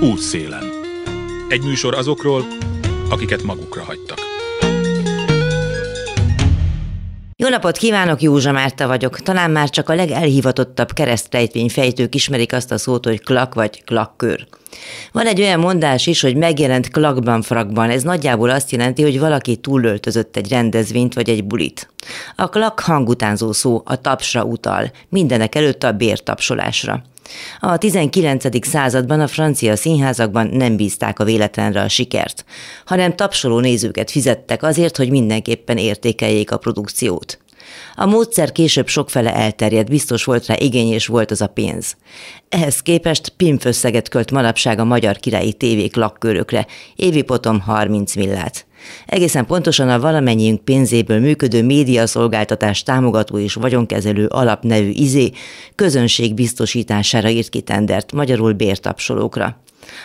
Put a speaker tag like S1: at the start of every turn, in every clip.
S1: Útszélen. Egy műsor azokról, akiket magukra hagytak.
S2: Jó napot kívánok, Józsa Márta vagyok. Talán már csak a legelhivatottabb fejtők ismerik azt a szót, hogy klak vagy klakkör. Van egy olyan mondás is, hogy megjelent klakban frakban. Ez nagyjából azt jelenti, hogy valaki túlöltözött egy rendezvényt vagy egy bulit. A klak hangutánzó szó a tapsra utal, mindenek előtt a bértapsolásra. A 19. században a francia színházakban nem bízták a véletlenre a sikert, hanem tapsoló nézőket fizettek azért, hogy mindenképpen értékeljék a produkciót. A módszer később sokfele elterjedt, biztos volt rá igény és volt az a pénz. Ehhez képest pimfösszeget költ manapság a magyar királyi tévék lakkörökre, évi potom 30 millát. Egészen pontosan a valamennyiünk pénzéből működő médiaszolgáltatás támogató és vagyonkezelő alapnevű izé közönség biztosítására írt ki tendert, magyarul bértapsolókra.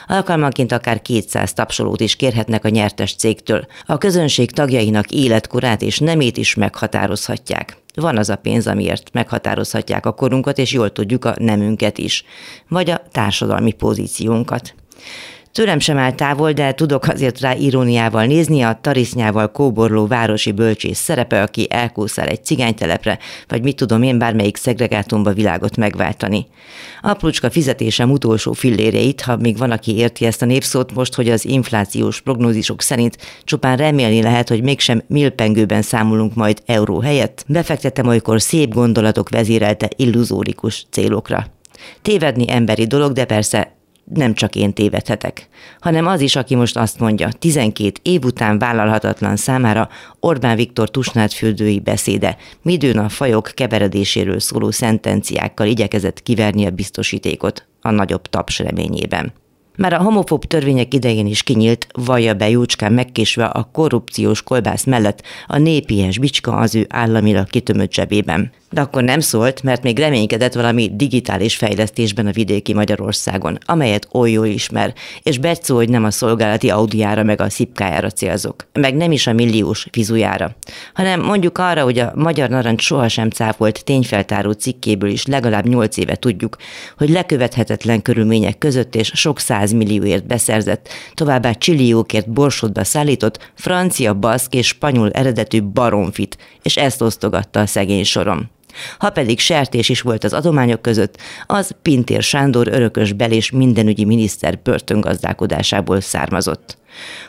S2: Alkalmanként akár 200 tapsolót is kérhetnek a nyertes cégtől. A közönség tagjainak életkorát és nemét is meghatározhatják. Van az a pénz, amiért meghatározhatják a korunkat, és jól tudjuk a nemünket is, vagy a társadalmi pozíciónkat. Tőlem sem áll távol, de tudok azért rá iróniával nézni a tarisznyával kóborló városi bölcsész szerepe, aki elkúszál egy cigánytelepre, vagy mit tudom én, bármelyik szegregátumba világot megváltani. Aprócska fizetésem utolsó filléreit, ha még van, aki érti ezt a népszót most, hogy az inflációs prognózisok szerint csupán remélni lehet, hogy mégsem milpengőben számolunk majd euró helyett, befektetem olykor szép gondolatok vezérelte illuzórikus célokra. Tévedni emberi dolog, de persze nem csak én tévedhetek, hanem az is, aki most azt mondja, 12 év után vállalhatatlan számára Orbán Viktor tusnádfürdői beszéde, midőn a fajok keveredéséről szóló szentenciákkal igyekezett kiverni a biztosítékot a nagyobb taps reményében. Már a homofób törvények idején is kinyílt, vallja be Jócskán megkésve a korrupciós kolbász mellett a népies bicska az ő államilag kitömött zsebében de akkor nem szólt, mert még reménykedett valami digitális fejlesztésben a vidéki Magyarországon, amelyet oly jól ismer, és Bercó, hogy nem a szolgálati audiára meg a szipkájára célzok, meg nem is a milliós vizujára, hanem mondjuk arra, hogy a Magyar Narancs sohasem cáfolt tényfeltáró cikkéből is legalább nyolc éve tudjuk, hogy lekövethetetlen körülmények között és sok millióért beszerzett, továbbá csilliókért borsodba szállított francia, baszk és spanyol eredetű baromfit, és ezt osztogatta a szegény sorom. Ha pedig sertés is volt az adományok között, az Pintér Sándor örökös belés mindenügyi miniszter börtöngazdálkodásából származott.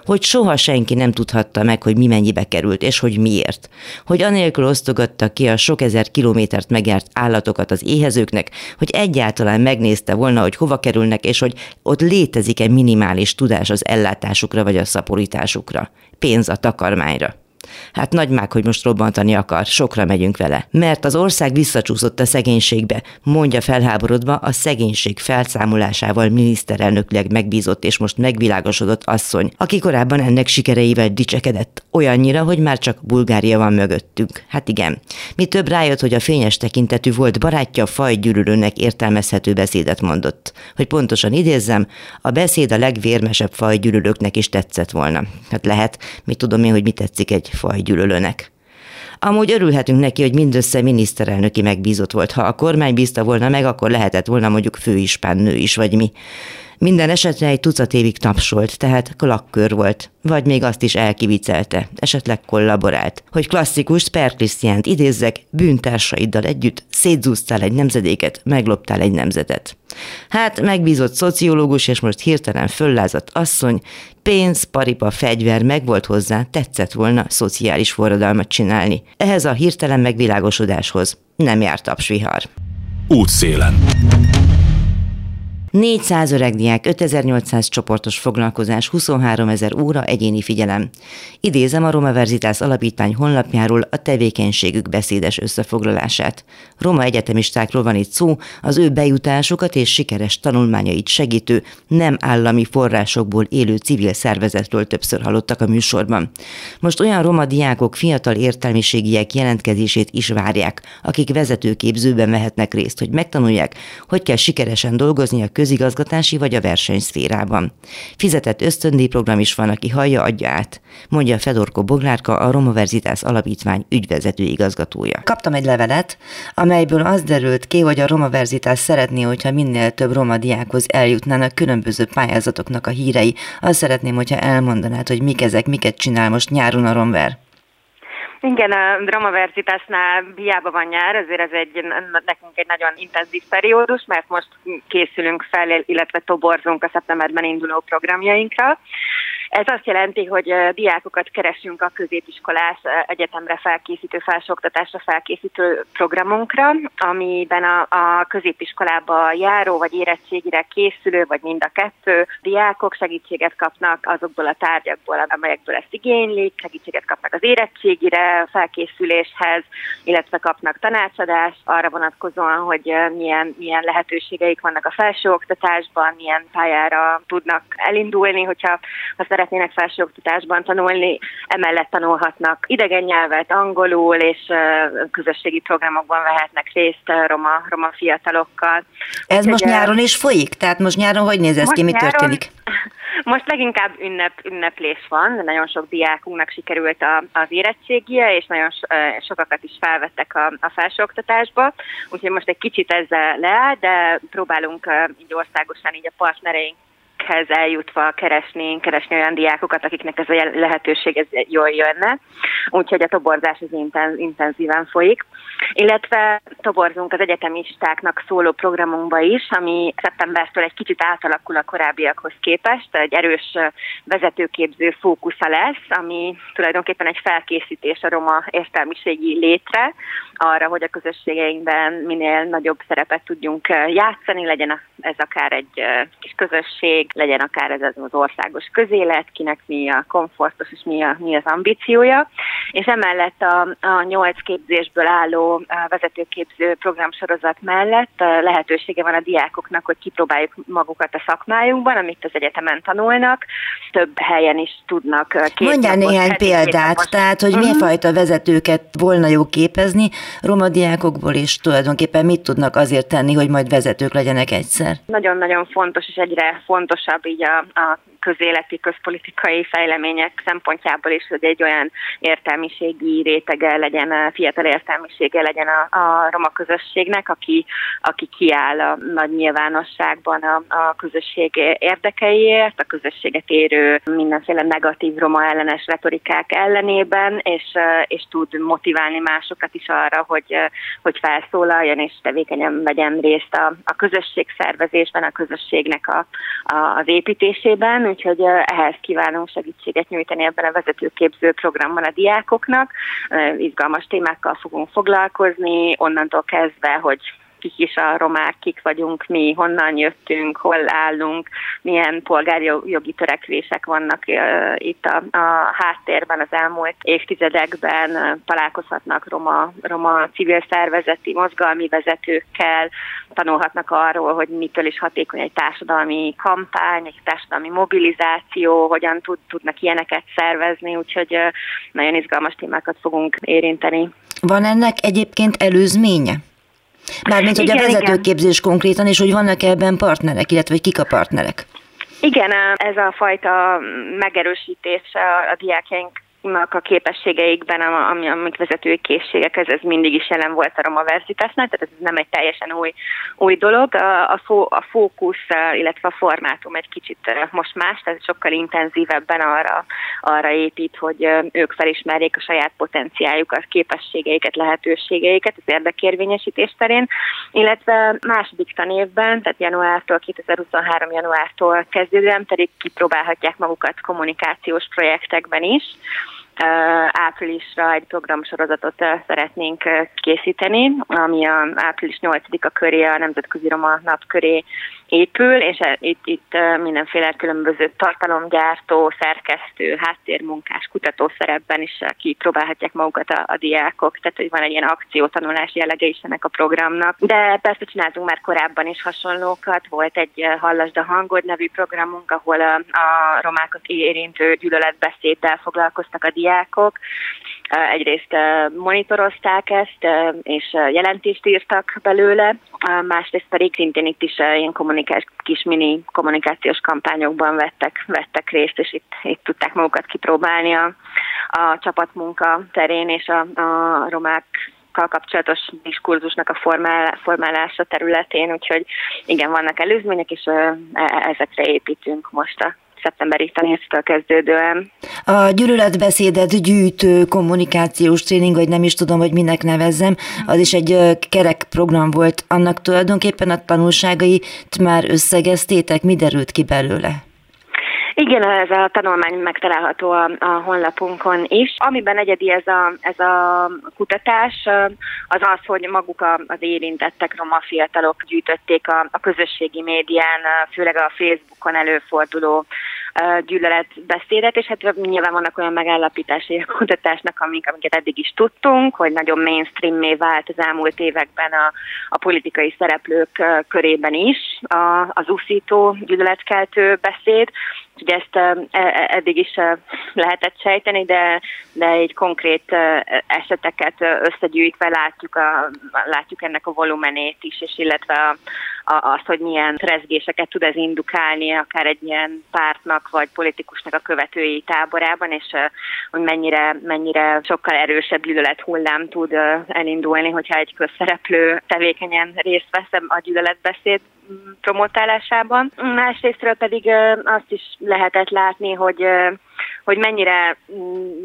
S2: Hogy soha senki nem tudhatta meg, hogy mi mennyibe került, és hogy miért. Hogy anélkül osztogatta ki a sok ezer kilométert megjárt állatokat az éhezőknek, hogy egyáltalán megnézte volna, hogy hova kerülnek, és hogy ott létezik-e minimális tudás az ellátásukra vagy a szaporításukra. Pénz a takarmányra. Hát nagymák, hogy most robbantani akar, sokra megyünk vele. Mert az ország visszacsúszott a szegénységbe, mondja felháborodva a szegénység felszámolásával miniszterelnökleg megbízott és most megvilágosodott asszony, aki korábban ennek sikereivel dicsekedett, olyannyira, hogy már csak Bulgária van mögöttünk. Hát igen. Mi több rájött, hogy a fényes tekintetű volt barátja fajgyűlölőnek értelmezhető beszédet mondott. Hogy pontosan idézzem, a beszéd a legvérmesebb fajgyűlölőknek is tetszett volna. Hát lehet, mit tudom én, hogy mit tetszik egy fajgyűlölőnek. Amúgy örülhetünk neki, hogy mindössze miniszterelnöki megbízott volt. Ha a kormány bízta volna meg, akkor lehetett volna mondjuk főispán nő is, vagy mi. Minden esetre egy tucat évig tapsolt, tehát klakkör volt, vagy még azt is elkivicelte, esetleg kollaborált. Hogy klasszikus Per Krisztiánt idézzek, bűntársaiddal együtt szétzúztál egy nemzedéket, megloptál egy nemzetet. Hát megbízott szociológus, és most hirtelen föllázadt asszony, pénz, paripa, fegyver megvolt hozzá, tetszett volna szociális forradalmat csinálni. Ehhez a hirtelen megvilágosodáshoz nem járt tapsvihar.
S1: Útszélen.
S2: 400 öregdiák, 5800 csoportos foglalkozás, 23 ezer óra egyéni figyelem. Idézem a Roma Verzitász Alapítvány honlapjáról a tevékenységük beszédes összefoglalását. Roma egyetemistákról van itt szó, az ő bejutásukat és sikeres tanulmányait segítő, nem állami forrásokból élő civil szervezetről többször hallottak a műsorban. Most olyan roma diákok, fiatal értelmiségiek jelentkezését is várják, akik vezetőképzőben vehetnek részt, hogy megtanulják, hogy kell sikeresen dolgozni a köz
S3: közigazgatási vagy a versenyszférában. Fizetett ösztöndíjprogram is van, aki hallja, adja át, mondja Fedorko Boglárka, a Roma Verzitász Alapítvány ügyvezető igazgatója. Kaptam egy levelet, amelyből az derült ki, hogy a Roma Verzitás szeretné, hogyha minél több roma diákhoz eljutnának különböző pályázatoknak a hírei. Azt szeretném, hogyha elmondanád, hogy mik ezek, miket csinál most nyáron a Romver.
S4: Igen, a dramaverzitásnál hiába van nyár, ezért ez egy, nekünk egy nagyon intenzív periódus, mert most készülünk fel, illetve toborzunk a szeptemberben induló programjainkra. Ez azt jelenti, hogy diákokat keresünk a középiskolás egyetemre felkészítő, felsőoktatásra felkészítő programunkra, amiben a, a középiskolába járó vagy érettségire készülő, vagy mind a kettő diákok segítséget kapnak azokból a tárgyakból, amelyekből ezt igénylik, segítséget kapnak az érettségire, felkészüléshez, illetve kapnak tanácsadást arra vonatkozóan, hogy milyen, milyen lehetőségeik vannak a felsőoktatásban, milyen pályára tudnak elindulni, hogyha ha szeretnének felsőoktatásban tanulni, emellett tanulhatnak idegen nyelvet, angolul, és közösségi programokban vehetnek részt roma, roma fiatalokkal.
S3: Ez most nyáron is folyik? Tehát most nyáron hogy néz ez ki, mi nyáron, történik?
S4: Most leginkább ünnep, ünneplés van, nagyon sok diákunknak sikerült a, az érettségie, és nagyon sokakat is felvettek a, a felsőoktatásba, úgyhogy most egy kicsit ezzel leáll, de próbálunk így országosan így a partnereink ezekhez eljutva keresni, keresni olyan diákokat, akiknek ez a lehetőség ez jól jönne. Úgyhogy a toborzás az intenz, intenzíven folyik. Illetve toborzunk az egyetemistáknak szóló programunkba is, ami szeptembertől egy kicsit átalakul a korábbiakhoz képest. Egy erős vezetőképző fókusza lesz, ami tulajdonképpen egy felkészítés a roma értelmiségi létre, arra, hogy a közösségeinkben minél nagyobb szerepet tudjunk játszani, legyen ez akár egy kis közösség, legyen akár ez az országos közélet, kinek mi a komfortos és mi, a, mi az ambíciója. És emellett a, a nyolc képzésből álló vezetőképző programsorozat mellett lehetősége van a diákoknak, hogy kipróbáljuk magukat a szakmájunkban, amit az egyetemen tanulnak. Több helyen is tudnak
S3: képzni. Mondjál néhány példát, tehát hogy uh-huh. fajta vezetőket volna jó képezni roma diákokból, és tulajdonképpen mit tudnak azért tenni, hogy majd vezetők legyenek egyszer?
S4: Nagyon-nagyon fontos, és egyre fontos fontosabb így a, a közéleti, közpolitikai fejlemények szempontjából is, hogy egy olyan értelmiségi rétege legyen, fiatal értelmisége legyen a, a roma közösségnek, aki, aki kiáll a nagy nyilvánosságban a, a közösség érdekeiért, a közösséget érő mindenféle negatív roma ellenes retorikák ellenében, és, és tud motiválni másokat is arra, hogy, hogy felszólaljon és tevékenyen vegyen részt a, a közösség szervezésben, a közösségnek a, a, az építésében, úgyhogy ehhez kívánunk segítséget nyújtani ebben a vezetőképző programban a diákoknak. Izgalmas témákkal fogunk foglalkozni, onnantól kezdve, hogy kik is a romák, kik vagyunk mi, honnan jöttünk, hol állunk, milyen polgárjogi törekvések vannak itt a, a háttérben az elmúlt évtizedekben, találkozhatnak roma, roma civil szervezeti mozgalmi vezetőkkel, tanulhatnak arról, hogy mitől is hatékony egy társadalmi kampány, egy társadalmi mobilizáció, hogyan tud, tudnak ilyeneket szervezni, úgyhogy nagyon izgalmas témákat fogunk érinteni.
S3: Van ennek egyébként előzménye? Mármint, hogy igen, a vezetőképzés igen. konkrétan, és hogy vannak ebben partnerek, illetve hogy kik a partnerek?
S4: Igen, ez a fajta megerősítés a diákjaink a képességeikben, ami, amik vezetői készségek, ez, ez mindig is jelen volt a Roma Versitásnál, tehát ez nem egy teljesen új, új dolog. A, a, fó, a fókusz, illetve a formátum egy kicsit most más, tehát sokkal intenzívebben arra, arra épít, hogy ők felismerjék a saját potenciáljukat, képességeiket, lehetőségeiket az érdekérvényesítés terén, illetve második tanévben, tehát januártól, 2023 januártól kezdődően pedig kipróbálhatják magukat kommunikációs projektekben is, áprilisra egy programsorozatot szeretnénk készíteni, ami a április 8-a köré, a Nemzetközi Roma Nap köré épül, és itt, itt mindenféle különböző tartalomgyártó, szerkesztő, háttérmunkás, kutató szerepben is kipróbálhatják magukat a, a diákok, tehát hogy van egy ilyen akciótanulás jellege is ennek a programnak. De persze csináltunk már korábban is hasonlókat, volt egy Hallasd a hangod nevű programunk, ahol a, a romákat érintő gyűlöletbeszéddel foglalkoztak a diákok, diákok. Egyrészt monitorozták ezt, és jelentést írtak belőle, másrészt pedig szintén itt is ilyen kommunikás, kis mini kommunikációs kampányokban vettek, vettek részt, és itt, itt tudták magukat kipróbálni a, a csapatmunka terén, és a, a romák kapcsolatos diskurzusnak a formál, formálása területén, úgyhogy igen, vannak előzmények, és e, ezekre építünk most a szeptemberi tanévtől kezdődően.
S3: A gyűlöletbeszédet gyűjtő kommunikációs tréning, vagy nem is tudom, hogy minek nevezzem, az is egy kerek program volt. Annak tulajdonképpen a tanulságait már összegeztétek, mi derült ki belőle?
S4: Igen, ez a tanulmány megtalálható a, a honlapunkon is. Amiben egyedi ez a, ez a kutatás, az az, hogy maguk az érintettek, roma fiatalok gyűjtötték a, a közösségi médián, főleg a Facebookon előforduló gyűlöletbeszédet, és hát nyilván vannak olyan megállapításai a kutatásnak, amik, amiket eddig is tudtunk, hogy nagyon mainstream vált az elmúlt években a, a politikai szereplők körében is a, az úszító gyűlöletkeltő beszéd, Ugye ezt e, e, eddig is lehetett sejteni, de, de egy konkrét eseteket összegyűjtve látjuk, a, látjuk ennek a volumenét is, és illetve a, a, azt, hogy milyen rezgéseket tud ez indukálni akár egy ilyen pártnak vagy politikusnak a követői táborában, és hogy mennyire, mennyire sokkal erősebb gyűlölet hullám tud elindulni, hogyha egy közszereplő tevékenyen részt vesz a gyűlöletbeszéd promotálásában. Másrésztről pedig azt is lehetett látni, hogy hogy mennyire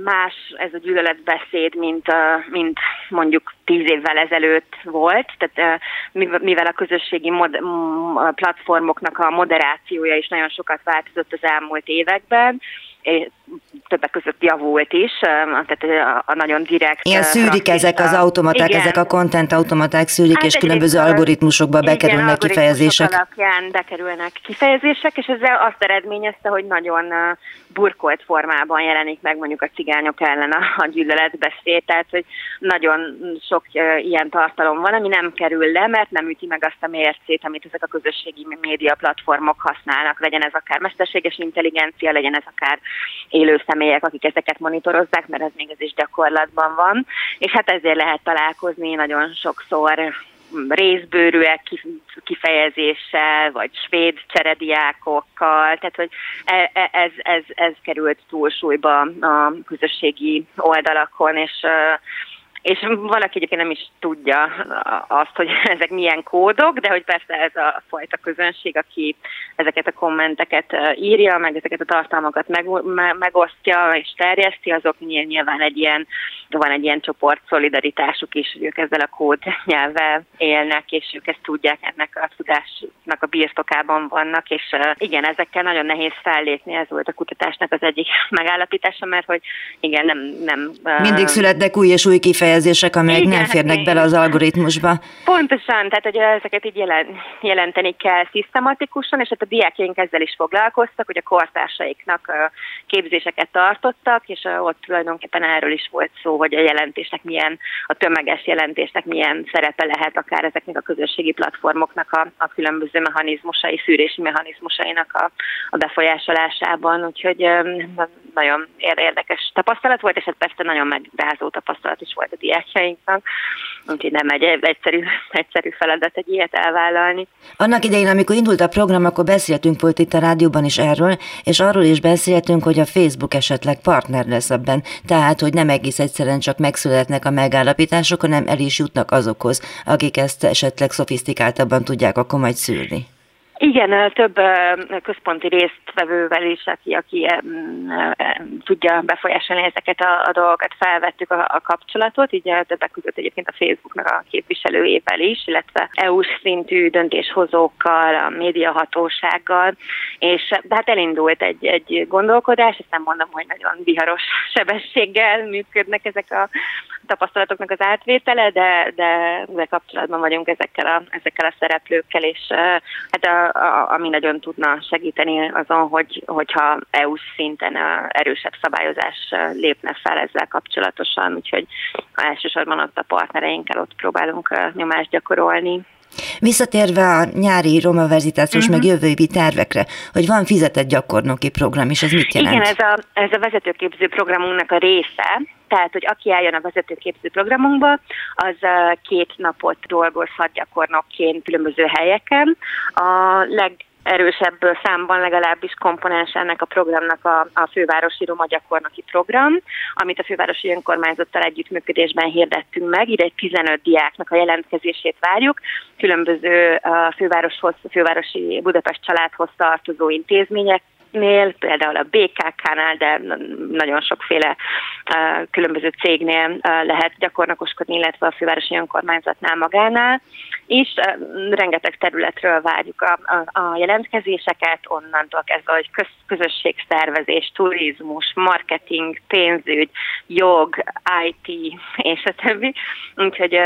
S4: más ez a gyűlöletbeszéd, mint, mint mondjuk tíz évvel ezelőtt volt, tehát mivel a közösségi mod- platformoknak a moderációja is nagyon sokat változott az elmúlt években, többek között javult is, tehát a, a nagyon direkt...
S3: Ilyen szűrik ezek az automaták, igen. ezek a content automaták szűrik, hát és különböző algoritmusokba bekerülnek igen, kifejezések.
S4: alapján bekerülnek kifejezések, és ez azt eredményezte, hogy nagyon burkolt formában jelenik meg mondjuk a cigányok ellen a, a gyűlöletbeszéd, tehát hogy nagyon sok ilyen tartalom van, ami nem kerül le, mert nem üti meg azt a mércét, amit ezek a közösségi média platformok használnak, legyen ez akár mesterséges intelligencia, legyen ez akár élő személyek, akik ezeket monitorozzák, mert ez még ez is gyakorlatban van, és hát ezért lehet találkozni nagyon sokszor részbőrűek kifejezéssel, vagy svéd cserediákokkal, tehát hogy e, e, ez, ez, ez került túlsúlyba a közösségi oldalakon, és és valaki egyébként nem is tudja azt, hogy ezek milyen kódok, de hogy persze ez a fajta közönség, aki ezeket a kommenteket írja, meg ezeket a tartalmakat meg, megosztja és terjeszti, azok nyilván egy ilyen, van egy ilyen csoport szolidaritásuk is, hogy ők ezzel a kód nyelvvel élnek, és ők ezt tudják, ennek a tudásnak a birtokában vannak, és igen, ezekkel nagyon nehéz fellépni, ez volt a kutatásnak az egyik megállapítása, mert hogy igen, nem... nem
S3: Mindig születnek új és új kifejezések kifejezések, amelyek Igen, nem hát férnek bele az algoritmusba.
S4: Pontosan, tehát hogy ezeket így jelenteni kell szisztematikusan, és hát a diákjaink ezzel is foglalkoztak, hogy a kortársaiknak képzéseket tartottak, és ott tulajdonképpen erről is volt szó, hogy a jelentésnek milyen, a tömeges jelentésnek milyen szerepe lehet akár ezeknek a közösségi platformoknak a, a különböző mechanizmusai, szűrési mechanizmusainak a, a befolyásolásában, úgyhogy nagyon érdekes tapasztalat volt, és ez persze nagyon megrázó tapasztalat is volt a diákjainknak, úgyhogy nem egy egyszerű, egyszerű feladat egy ilyet elvállalni.
S3: Annak idején, amikor indult a program, akkor beszéltünk volt itt a rádióban is erről, és arról is beszéltünk, hogy a Facebook esetleg partner lesz ebben, tehát, hogy nem egész egyszerűen csak megszületnek a megállapítások, hanem el is jutnak azokhoz, akik ezt esetleg szofisztikáltabban tudják akkor majd szűrni.
S4: Igen, több központi résztvevővel is, aki, aki tudja befolyásolni ezeket a, a dolgokat, felvettük a, a kapcsolatot, így többek között egyébként a Facebooknak a képviselőjével is, illetve EU-s szintű döntéshozókkal, a médiahatósággal, és hát elindult egy, egy gondolkodás, ezt nem mondom, hogy nagyon viharos sebességgel működnek ezek a tapasztalatoknak az átvétele, de, de, de kapcsolatban vagyunk ezekkel a, ezekkel a szereplőkkel, és hát a, a, ami nagyon tudna segíteni azon, hogy, hogyha EU-s szinten erősebb szabályozás lépne fel ezzel kapcsolatosan, úgyhogy elsősorban ott a partnereinkkel ott próbálunk nyomást gyakorolni.
S3: Visszatérve a nyári Roma verzitációs uh-huh. meg jövői tervekre, hogy van fizetett gyakornoki program, és ez mit jelent?
S4: Igen, ez a, ez a vezetőképző programunknak a része, tehát, hogy aki eljön a vezetőképző programunkba, az két napot dolgozhat gyakornokként különböző helyeken. A leg erősebb számban legalábbis komponens ennek a programnak a, a fővárosi roma gyakornoki program, amit a fővárosi önkormányzattal együttműködésben hirdettünk meg. Ide egy 15 diáknak a jelentkezését várjuk. Különböző a fővároshoz, fővárosi Budapest családhoz tartozó intézmények nél, például a BKK-nál, de nagyon sokféle különböző cégnél lehet gyakornokoskodni, illetve a fővárosi önkormányzatnál magánál is. Rengeteg területről várjuk a, a, a jelentkezéseket, onnantól kezdve, hogy köz, közösségszervezés, turizmus, marketing, pénzügy, jog, IT és a többi. Úgyhogy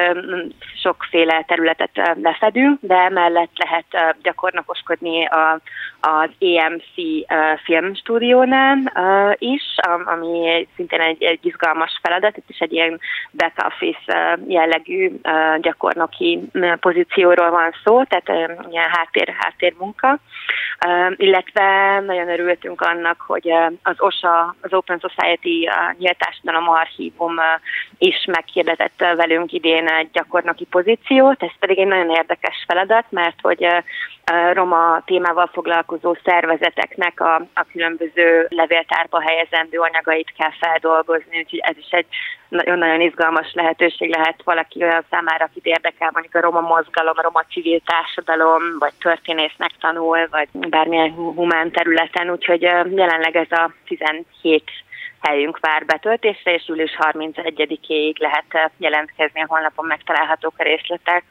S4: sokféle területet lefedünk, de emellett lehet gyakornokoskodni a, az EMC filmstúdiónál is, ami szintén egy, egy izgalmas feladat, itt is egy ilyen back office jellegű gyakornoki pozícióról van szó, tehát ilyen háttér, háttérmunka, illetve nagyon örültünk annak, hogy az OSA, az Open Society Nyílt Társadalom Archívum is meghirdetett velünk idén egy gyakornoki pozíciót, ez pedig egy nagyon érdekes feladat, mert hogy roma témával foglalkozó szervezeteknek a, a különböző levéltárba helyezendő anyagait kell feldolgozni, úgyhogy ez is egy nagyon-nagyon izgalmas lehetőség lehet valaki olyan számára, akit érdekel, mondjuk a roma mozgalom, a roma civil társadalom, vagy történésznek tanul, vagy bármilyen humán területen, úgyhogy jelenleg ez a 17 helyünk vár betöltésre, és július 31-ig lehet jelentkezni, a honlapon megtalálhatók a részletek.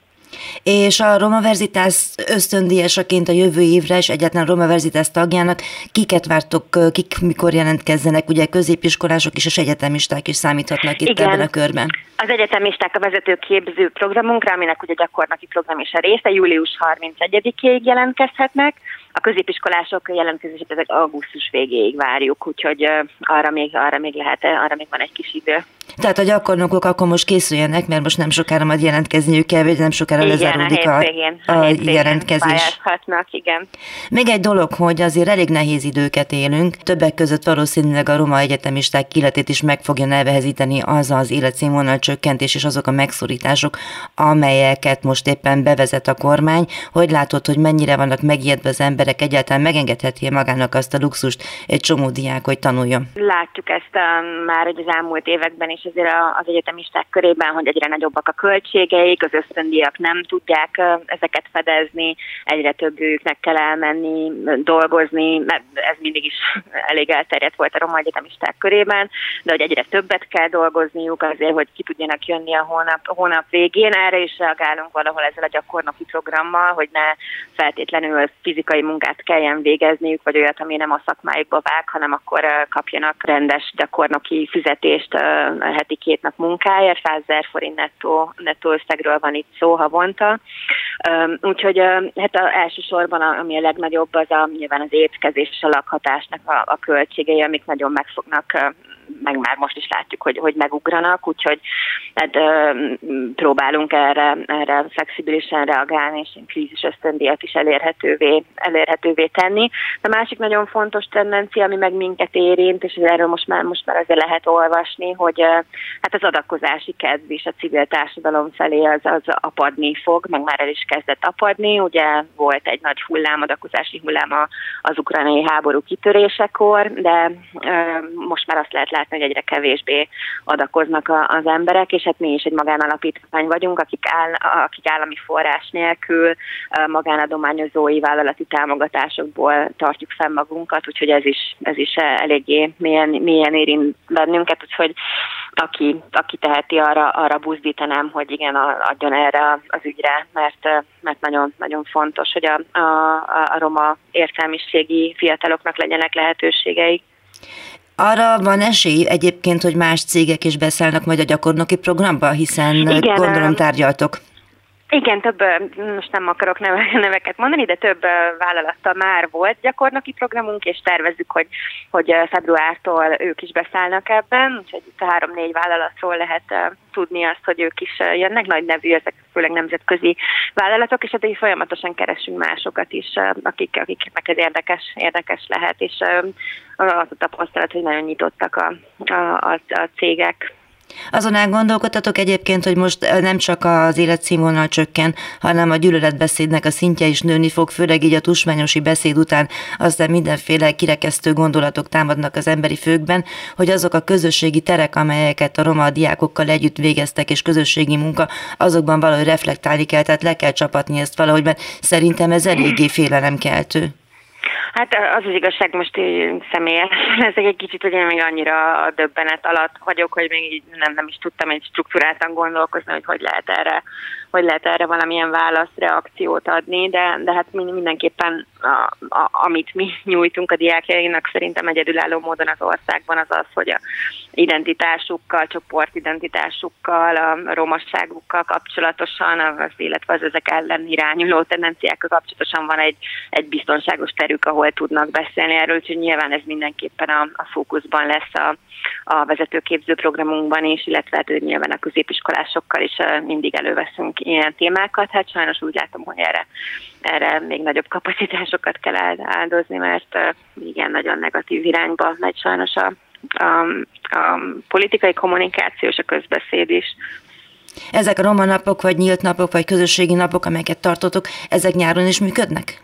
S3: És a Roma Verzitas ösztöndíjasaként a jövő évre, és egyáltalán Roma Verzitas tagjának kiket vártok, kik mikor jelentkezzenek, ugye középiskolások is és egyetemisták is számíthatnak itt Igen. ebben a körben.
S4: Az egyetemisták a vezetőképző programunkra, aminek ugye gyakornoki program is a része, július 31-ig jelentkezhetnek, a középiskolások jelentkezését ezek augusztus végéig várjuk, úgyhogy arra még, arra még lehet, arra még van egy kis idő.
S3: Tehát a gyakornokok akkor most készüljenek, mert most nem sokára majd jelentkezniük kell, vagy nem sokára igen, lezáródik a, a, a, a jelentkezés.
S4: igen.
S3: Még egy dolog, hogy azért elég nehéz időket élünk, többek között valószínűleg a roma egyetemisták kiletét is meg fogja nevezíteni az az életszínvonal csökkentés és azok a megszorítások, amelyeket most éppen bevezet a kormány. Hogy látod, hogy mennyire vannak megijedve az emberek, egyáltalán megengedheti magának azt a luxust egy csomó diák, hogy tanuljon?
S4: Látjuk ezt um, már hogy az elmúlt években is azért az egyetemisták körében, hogy egyre nagyobbak a költségeik, az ösztöndíjak nem tudják ezeket fedezni, egyre többüknek kell elmenni, dolgozni, mert ez mindig is elég elterjedt volt a roma egyetemisták körében, de hogy egyre többet kell dolgozniuk azért, hogy ki tudjanak jönni a hónap, a hónap végén. Erre is reagálunk valahol ezzel a gyakornoki programmal, hogy ne feltétlenül fizikai munkát kelljen végezniük, vagy olyat, ami nem a szakmájukba vág, hanem akkor kapjanak rendes gyakornoki fizetést heti két nap munkáért, 100 ezer forint nettó, nettó összegről van itt szó havonta. Úgyhogy hát a, elsősorban, ami a legnagyobb, az a, nyilván az étkezés és a lakhatásnak a, a költségei, amik nagyon meg fognak meg már most is látjuk, hogy, hogy megugranak, úgyhogy hát, próbálunk erre, erre flexibilisen reagálni, és krízis ösztöndíjat is elérhetővé, elérhetővé tenni. A másik nagyon fontos tendencia, ami meg minket érint, és erről most már, most már azért lehet olvasni, hogy hát az adakozási kedv is a civil társadalom felé az, az apadni fog, meg már el is kezdett apadni. Ugye volt egy nagy hullám, adakozási hullám az ukrajnai háború kitörésekor, de most már azt lehet látni, hogy egyre kevésbé adakoznak a, az emberek, és hát mi is egy magánalapítvány vagyunk, akik, áll, akik állami forrás nélkül magánadományozói vállalati támogatásokból tartjuk fenn magunkat, úgyhogy ez is, ez is eléggé milyen, milyen érint bennünket, úgyhogy aki, aki teheti, arra, arra buzdítanám, hogy igen, adjon erre az ügyre, mert, mert nagyon, nagyon fontos, hogy a, a, a roma értelmiségi fiataloknak legyenek lehetőségeik.
S3: Arra van esély egyébként, hogy más cégek is beszállnak majd a gyakornoki programba, hiszen Igen, gondolom tárgyaltok.
S4: Igen, több, most nem akarok neveket mondani, de több vállalattal már volt gyakornoki programunk, és tervezzük, hogy, hogy februártól ők is beszállnak ebben, úgyhogy itt a három-négy vállalatról lehet tudni azt, hogy ők is jönnek, nagy nevű, ezek főleg nemzetközi vállalatok, és hát így folyamatosan keresünk másokat is, akik, akiknek ez érdekes, érdekes lehet, és az a tapasztalat, hogy nagyon nyitottak a, a, a, a cégek
S3: azon elgondolkodtatok egyébként, hogy most nem csak az életszínvonal csökken, hanem a gyűlöletbeszédnek a szintje is nőni fog, főleg így a tusmányosi beszéd után aztán mindenféle kirekesztő gondolatok támadnak az emberi főkben, hogy azok a közösségi terek, amelyeket a roma diákokkal együtt végeztek, és közösségi munka, azokban valahogy reflektálni kell, tehát le kell csapatni ezt valahogy, mert szerintem ez eléggé félelemkeltő.
S4: Hát az az igazság most így személyes, ezek egy kicsit, én még annyira a döbbenet alatt vagyok, hogy még így nem, nem is tudtam egy struktúráltan gondolkozni, hogy hogy lehet erre, hogy lehet erre valamilyen választ, reakciót adni, de, de hát mindenképpen a, a, amit mi nyújtunk a diákjainak szerintem egyedülálló módon az országban az az, hogy a identitásukkal, csoportidentitásukkal, a romasságukkal kapcsolatosan, az, illetve az ezek ellen irányuló tendenciákkal kapcsolatosan van egy, egy biztonságos terük, ahol tudnak beszélni erről, úgyhogy nyilván ez mindenképpen a, a fókuszban lesz a, a vezetőképző programunkban is, illetve hát nyilván a középiskolásokkal is mindig előveszünk ilyen témákat. Hát sajnos úgy látom, hogy erre, erre még nagyobb kapacitásokat kell áldozni, mert igen, nagyon negatív irányba megy sajnos a, a, a politikai kommunikáció és a közbeszéd is.
S3: Ezek a roma napok, vagy nyílt napok, vagy közösségi napok, amelyeket tartotok, ezek nyáron is működnek?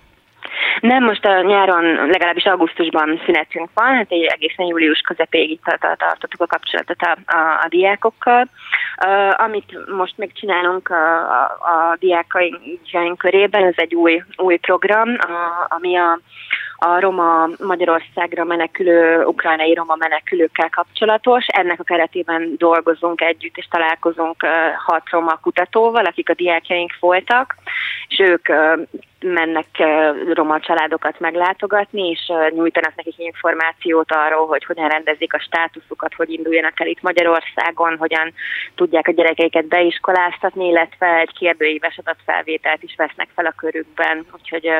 S4: Nem, most a nyáron, legalábbis augusztusban szünetünk van, hát egy egészen július közepéig itt tartottuk a kapcsolatot a, a, a diákokkal. Uh, amit most még csinálunk a, a, a diákaink körében, ez egy új, új program, a, ami a, a roma Magyarországra menekülő, ukrajnai roma menekülőkkel kapcsolatos. Ennek a keretében dolgozunk együtt, és találkozunk hat roma kutatóval, akik a diákjaink voltak, és ők mennek roma családokat meglátogatni, és nyújtanak nekik információt arról, hogy hogyan rendezik a státuszukat, hogy induljanak el itt Magyarországon, hogyan tudják a gyerekeiket beiskoláztatni, illetve egy kérdőíves adatfelvételt is vesznek fel a körükben. Úgyhogy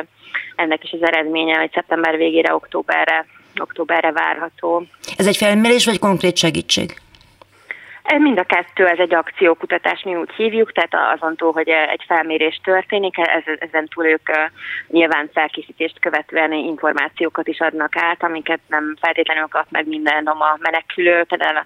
S4: ennek is az eredménye, hogy szeptember végére, októberre, októberre várható.
S3: Ez egy felmérés vagy konkrét segítség?
S4: Mind a kettő, ez egy akciókutatás, mi úgy hívjuk, tehát azon túl, hogy egy felmérés történik, ezen túl ők nyilván felkészítést követően információkat is adnak át, amiket nem feltétlenül kap meg minden a menekülő, például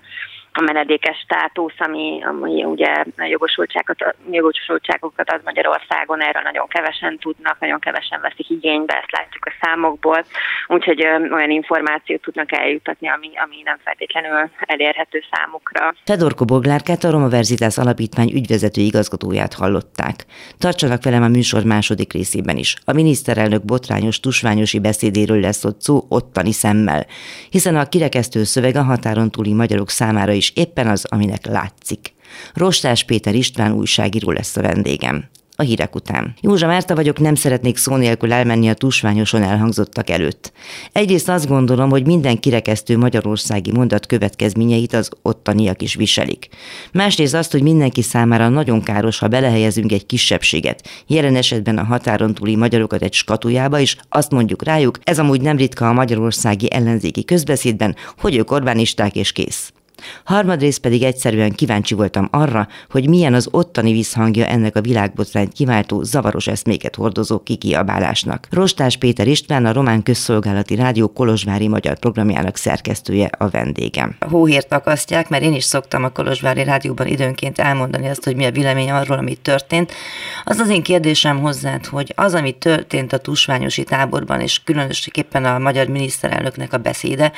S4: a menedékes státusz, ami, ami ugye jogosultságokat, jogosultságokat ad Magyarországon, erről nagyon kevesen tudnak, nagyon kevesen veszik igénybe, ezt látjuk a számokból, úgyhogy olyan információt tudnak eljutatni, ami, ami nem feltétlenül elérhető számukra.
S3: Fedorko Boglárkát, a Roma Verzitász Alapítvány ügyvezető igazgatóját hallották. Tartsanak velem a műsor második részében is. A miniszterelnök botrányos, tusványosi beszédéről lesz ott szó ottani szemmel, hiszen a kirekesztő szöveg a határon túli magyarok számára is is éppen az, aminek látszik. Rostás Péter István újságíró lesz a vendégem a hírek után. Józsa Márta vagyok, nem szeretnék szó nélkül elmenni a tusványoson elhangzottak előtt. Egyrészt azt gondolom, hogy minden kirekesztő magyarországi mondat következményeit az ottaniak is viselik. Másrészt azt, hogy mindenki számára nagyon káros, ha belehelyezünk egy kisebbséget, jelen esetben a határon túli magyarokat egy skatujába, és azt mondjuk rájuk, ez amúgy nem ritka a magyarországi ellenzéki közbeszédben, hogy ők Orbánisták és kész. Harmadrészt pedig egyszerűen kíváncsi voltam arra, hogy milyen az ottani visszhangja ennek a világbotrányt kiváltó zavaros eszméket hordozó kikiabálásnak. Rostás Péter István, a Román Közszolgálati Rádió Kolozsvári Magyar programjának szerkesztője a vendégem. Hóhért akasztják, mert én is szoktam a Kolozsvári Rádióban időnként elmondani azt, hogy mi a vélemény arról, ami történt. Az az én kérdésem hozzád, hogy az, ami történt a tusványosi táborban, és különösképpen a magyar miniszterelnöknek a beszéde,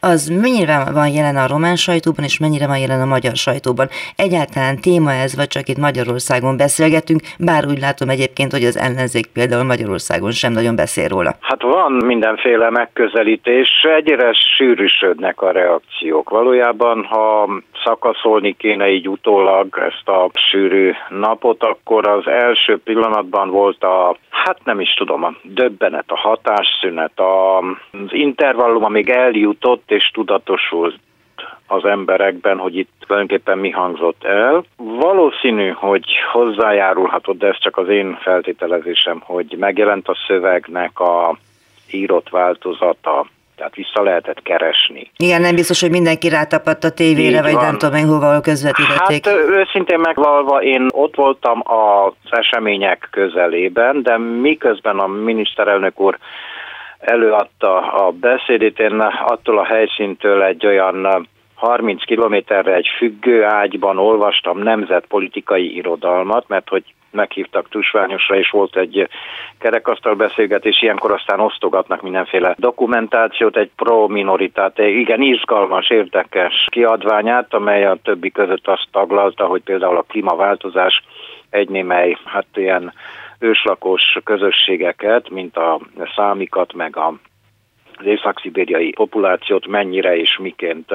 S3: az mennyire van jelen a román sajtó, sajtóban, és mennyire van jelen a magyar sajtóban. Egyáltalán téma ez, vagy csak itt Magyarországon beszélgetünk, bár úgy látom egyébként, hogy az ellenzék például Magyarországon sem nagyon beszél róla.
S5: Hát van mindenféle megközelítés, egyre sűrűsödnek a reakciók. Valójában, ha szakaszolni kéne így utólag ezt a sűrű napot, akkor az első pillanatban volt a, hát nem is tudom, a döbbenet, a hatásszünet, a, az intervallum, amíg eljutott és tudatosult az emberekben, hogy itt tulajdonképpen mi hangzott el. Valószínű, hogy hozzájárulhatott, de ez csak az én feltételezésem, hogy megjelent a szövegnek a írott változata, tehát vissza lehetett keresni.
S3: Igen, nem biztos, hogy mindenki rátapadt a tévére, Így vagy van. nem tudom én hova közvetítették.
S5: Hát őszintén megvalva, én ott voltam az események közelében, de miközben a miniszterelnök úr előadta a beszédét, én attól a helyszíntől egy olyan 30 kilométerre egy függő ágyban olvastam nemzetpolitikai irodalmat, mert hogy meghívtak Tusványosra, és volt egy kerekasztal beszélgetés, ilyenkor aztán osztogatnak mindenféle dokumentációt, egy pro-minoritát, igen, izgalmas, érdekes kiadványát, amely a többi között azt taglalta, hogy például a klímaváltozás egy némely, hát ilyen őslakos közösségeket, mint a számikat, meg a az észak-szibériai populációt mennyire és miként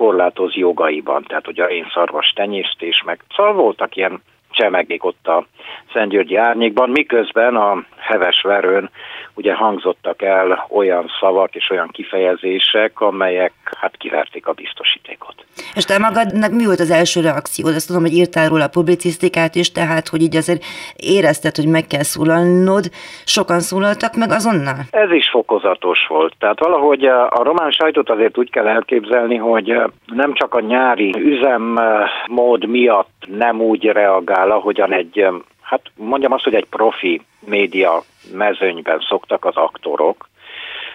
S5: korlátoz jogaiban, tehát hogy a szarvas tenyésztés, meg szóval voltak ilyen csemegék ott a Szentgyörgyi árnyékban, miközben a heves verőn ugye hangzottak el olyan szavak és olyan kifejezések, amelyek hát kiverték a biztosítékot.
S3: És te magadnak mi volt az első reakciód? Azt tudom, hogy írtál róla a publicisztikát is, tehát hogy így azért érezted, hogy meg kell szólalnod. Sokan szólaltak meg azonnal?
S5: Ez is fokozatos volt. Tehát valahogy a román sajtót azért úgy kell elképzelni, hogy nem csak a nyári üzemmód miatt nem úgy reagál, ahogyan egy hát mondjam azt, hogy egy profi média mezőnyben szoktak az aktorok,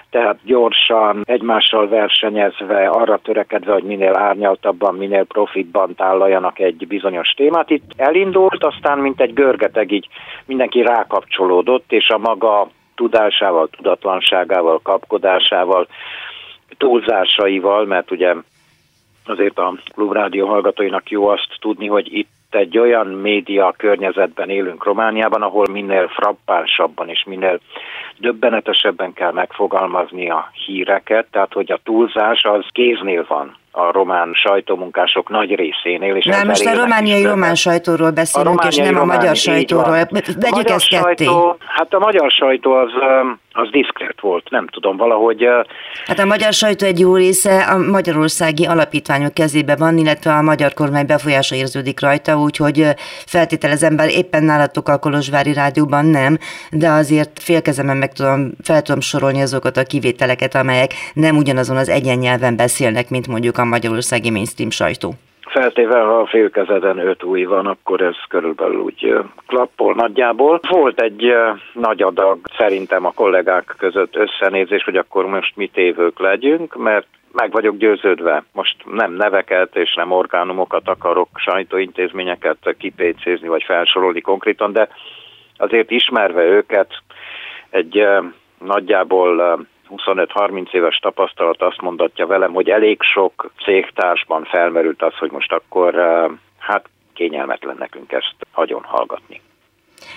S5: tehát gyorsan, egymással versenyezve, arra törekedve, hogy minél árnyaltabban, minél profitban tálaljanak egy bizonyos témát. Itt elindult, aztán mint egy görgeteg így mindenki rákapcsolódott, és a maga tudásával, tudatlanságával, kapkodásával, túlzásaival, mert ugye azért a klubrádió hallgatóinak jó azt tudni, hogy itt egy olyan média környezetben élünk Romániában, ahol minél frappánsabban és minél döbbenetesebben kell megfogalmazni a híreket, tehát hogy a túlzás az kéznél van a román sajtómunkások nagy részénél. És
S3: Na most a romániai román sajtóról beszélünk, és nem a magyar sajtóról. Vegyük ezt ketté.
S5: Hát a magyar sajtó az az diszkrét volt, nem tudom, valahogy...
S3: Hát a magyar sajtó egy jó része a magyarországi alapítványok kezébe van, illetve a magyar kormány befolyása érződik rajta, úgyhogy feltételezem, bár éppen nálatok a Kolozsvári Rádióban nem, de azért félkezemen meg tudom, fel tudom sorolni azokat a kivételeket, amelyek nem ugyanazon az egyennyelven beszélnek, mint mondjuk a magyarországi mainstream sajtó
S5: feltéve, ha a félkezeden öt új van, akkor ez körülbelül úgy klappol nagyjából. Volt egy nagy adag szerintem a kollégák között összenézés, hogy akkor most mi tévők legyünk, mert meg vagyok győződve. Most nem neveket és nem orgánumokat akarok, sajtóintézményeket kipécézni vagy felsorolni konkrétan, de azért ismerve őket egy nagyjából 25-30 éves tapasztalat azt mondatja velem, hogy elég sok cégtársban felmerült az, hogy most akkor hát kényelmetlen nekünk ezt hagyom hallgatni.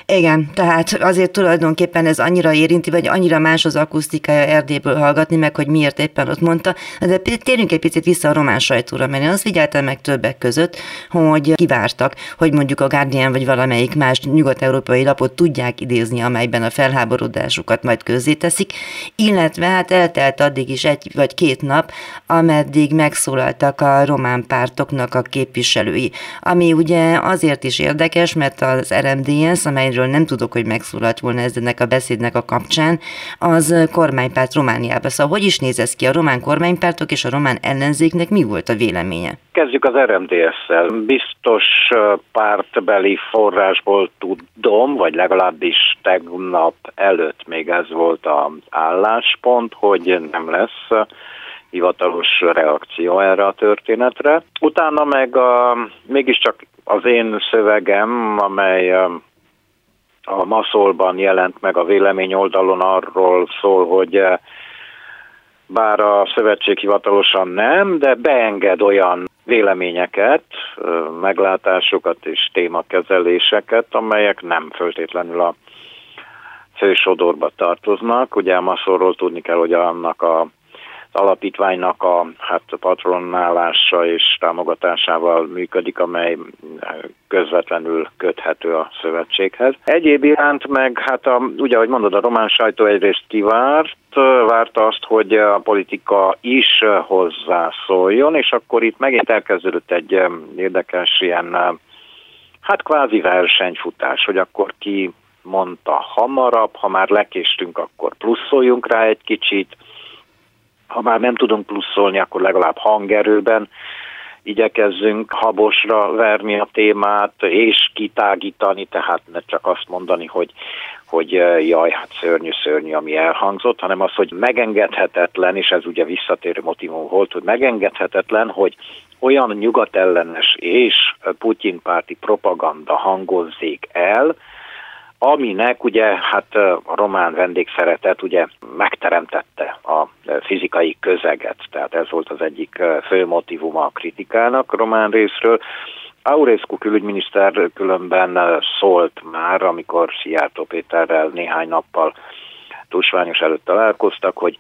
S3: Igen, tehát azért tulajdonképpen ez annyira érinti, vagy annyira más az akusztikája Erdélyből hallgatni meg, hogy miért éppen ott mondta. De térjünk egy picit vissza a román sajtóra, mert én azt figyeltem meg többek között, hogy kivártak, hogy mondjuk a Guardian vagy valamelyik más nyugat-európai lapot tudják idézni, amelyben a felháborodásukat majd közzéteszik, illetve hát eltelt addig is egy vagy két nap, ameddig megszólaltak a román pártoknak a képviselői. Ami ugye azért is érdekes, mert az RMDS, amelyről nem tudok, hogy megszólalt volna ennek a beszédnek a kapcsán, az kormánypárt Romániában. Szóval hogy is néz ez ki? A román kormánypártok és a román ellenzéknek mi volt a véleménye?
S5: Kezdjük az RMDS-szel. Biztos pártbeli forrásból tudom, vagy legalábbis tegnap előtt még ez volt az álláspont, hogy nem lesz hivatalos reakció erre a történetre. Utána meg a, mégiscsak az én szövegem, amely a Maszolban jelent meg a vélemény oldalon arról szól, hogy eh, bár a szövetség hivatalosan nem, de beenged olyan véleményeket, eh, meglátásokat és témakezeléseket, amelyek nem föltétlenül a fősodorba tartoznak. Ugye a Maszolról tudni kell, hogy annak a alapítványnak a hát patronálása és támogatásával működik, amely közvetlenül köthető a szövetséghez. Egyéb iránt meg, hát a, ugye, ahogy mondod, a román sajtó egyrészt kivárt, várta azt, hogy a politika is hozzászóljon, és akkor itt megint elkezdődött egy érdekes ilyen, hát kvázi versenyfutás, hogy akkor ki mondta hamarabb, ha már lekéstünk, akkor pluszoljunk rá egy kicsit, ha már nem tudunk pluszolni, akkor legalább hangerőben igyekezzünk habosra verni a témát, és kitágítani, tehát ne csak azt mondani, hogy, hogy jaj, hát szörnyű, szörnyű, ami elhangzott, hanem az, hogy megengedhetetlen, és ez ugye visszatérő motivum volt, hogy megengedhetetlen, hogy olyan nyugatellenes és Putyin párti propaganda hangozzék el, aminek ugye hát a román vendégszeretet ugye megteremtette a fizikai közeget, tehát ez volt az egyik fő motivuma a kritikának a román részről. Aurescu külügyminiszter különben szólt már, amikor Szijjártó Péterrel néhány nappal tusványos előtt találkoztak, hogy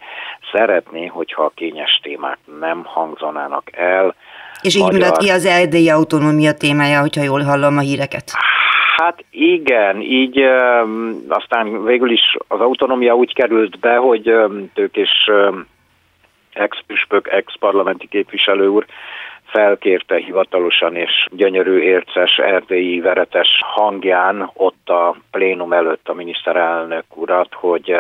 S5: szeretné, hogyha a kényes témák nem hangzanának el.
S3: És így magyar... ki az erdélyi autonómia témája, hogyha jól hallom a híreket.
S5: Hát igen, így aztán végül is az autonómia úgy került be, hogy és ex-püspök, ex-parlamenti képviselő úr felkérte hivatalosan és gyönyörű érces erdélyi veretes hangján ott a plénum előtt a miniszterelnök urat, hogy